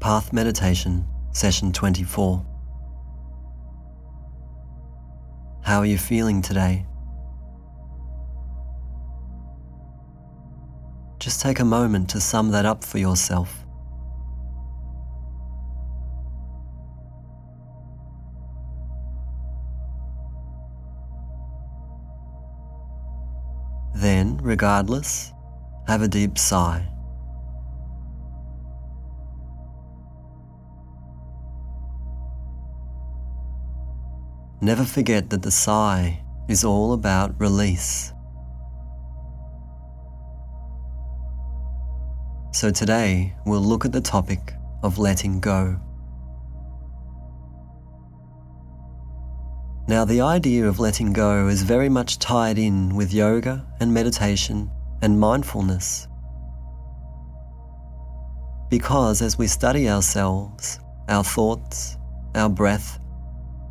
Path Meditation, Session 24. How are you feeling today? Just take a moment to sum that up for yourself. Then, regardless, have a deep sigh. Never forget that the sigh is all about release. So today we'll look at the topic of letting go. Now, the idea of letting go is very much tied in with yoga and meditation and mindfulness. Because as we study ourselves, our thoughts, our breath,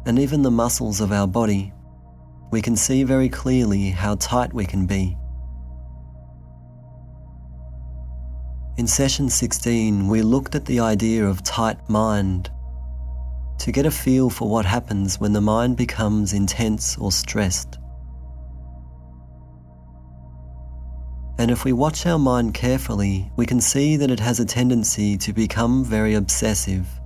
and even the muscles of our body, we can see very clearly how tight we can be. In session 16, we looked at the idea of tight mind to get a feel for what happens when the mind becomes intense or stressed. And if we watch our mind carefully, we can see that it has a tendency to become very obsessive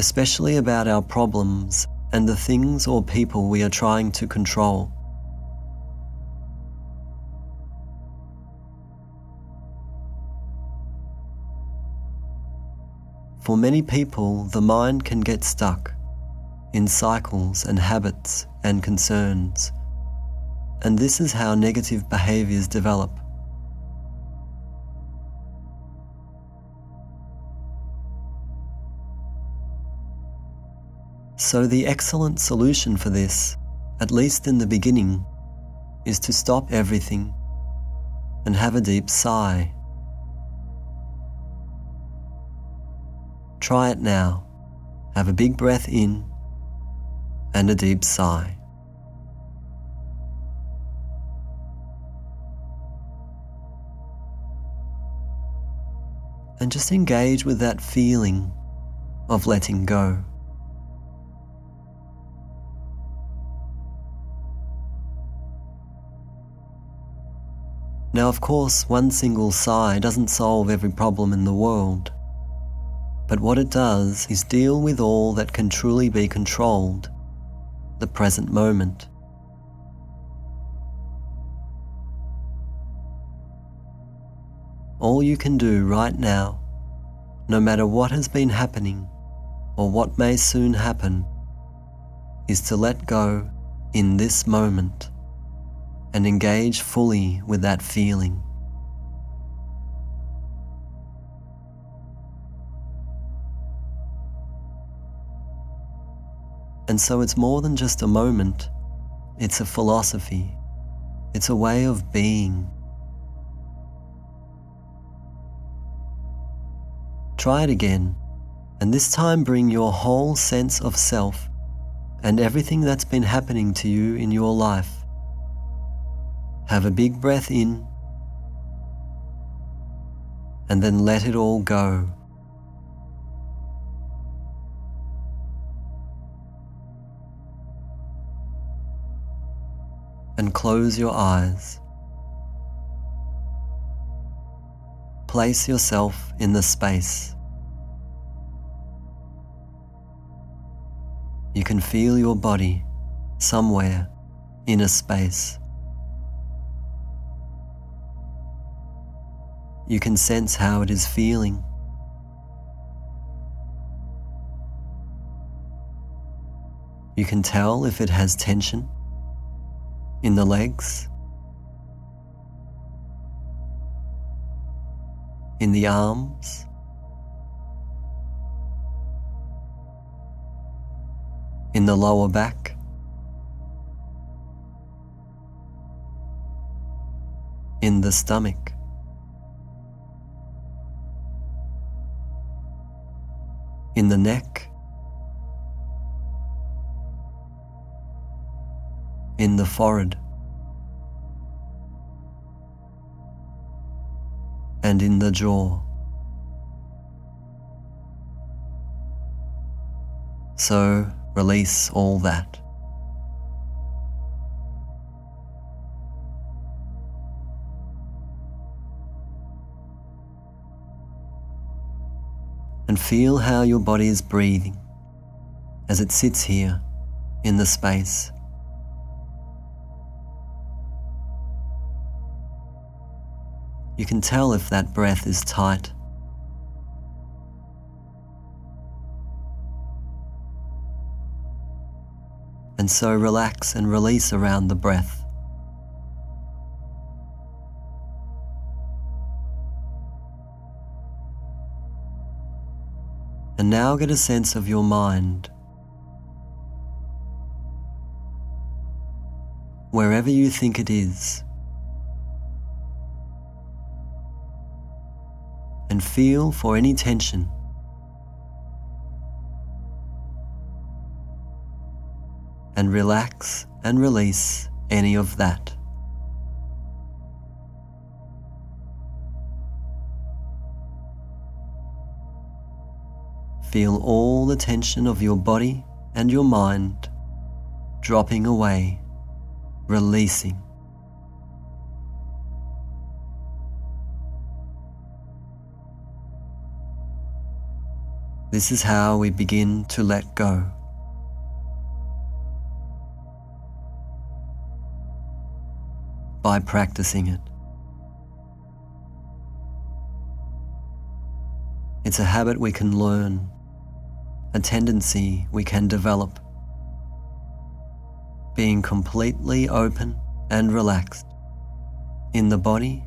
especially about our problems and the things or people we are trying to control. For many people, the mind can get stuck in cycles and habits and concerns, and this is how negative behaviors develop. So, the excellent solution for this, at least in the beginning, is to stop everything and have a deep sigh. Try it now. Have a big breath in and a deep sigh. And just engage with that feeling of letting go. Now, of course, one single sigh doesn't solve every problem in the world. But what it does is deal with all that can truly be controlled the present moment. All you can do right now, no matter what has been happening or what may soon happen, is to let go in this moment and engage fully with that feeling. And so it's more than just a moment, it's a philosophy, it's a way of being. Try it again, and this time bring your whole sense of self and everything that's been happening to you in your life have a big breath in and then let it all go. And close your eyes. Place yourself in the space. You can feel your body somewhere in a space. You can sense how it is feeling. You can tell if it has tension in the legs, in the arms, in the lower back. In the stomach. in the neck, in the forehead, and in the jaw. So release all that. And feel how your body is breathing as it sits here in the space. You can tell if that breath is tight. And so relax and release around the breath. Now get a sense of your mind. Wherever you think it is. and feel for any tension. And relax and release any of that. Feel all the tension of your body and your mind dropping away, releasing. This is how we begin to let go. By practicing it. It's a habit we can learn, a tendency we can develop. Being completely open and relaxed in the body,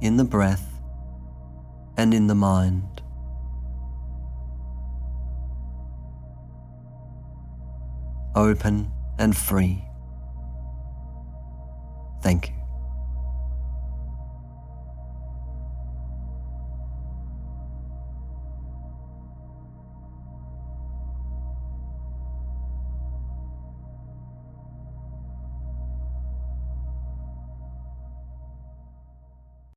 in the breath, and in the mind. open and free. Thank you.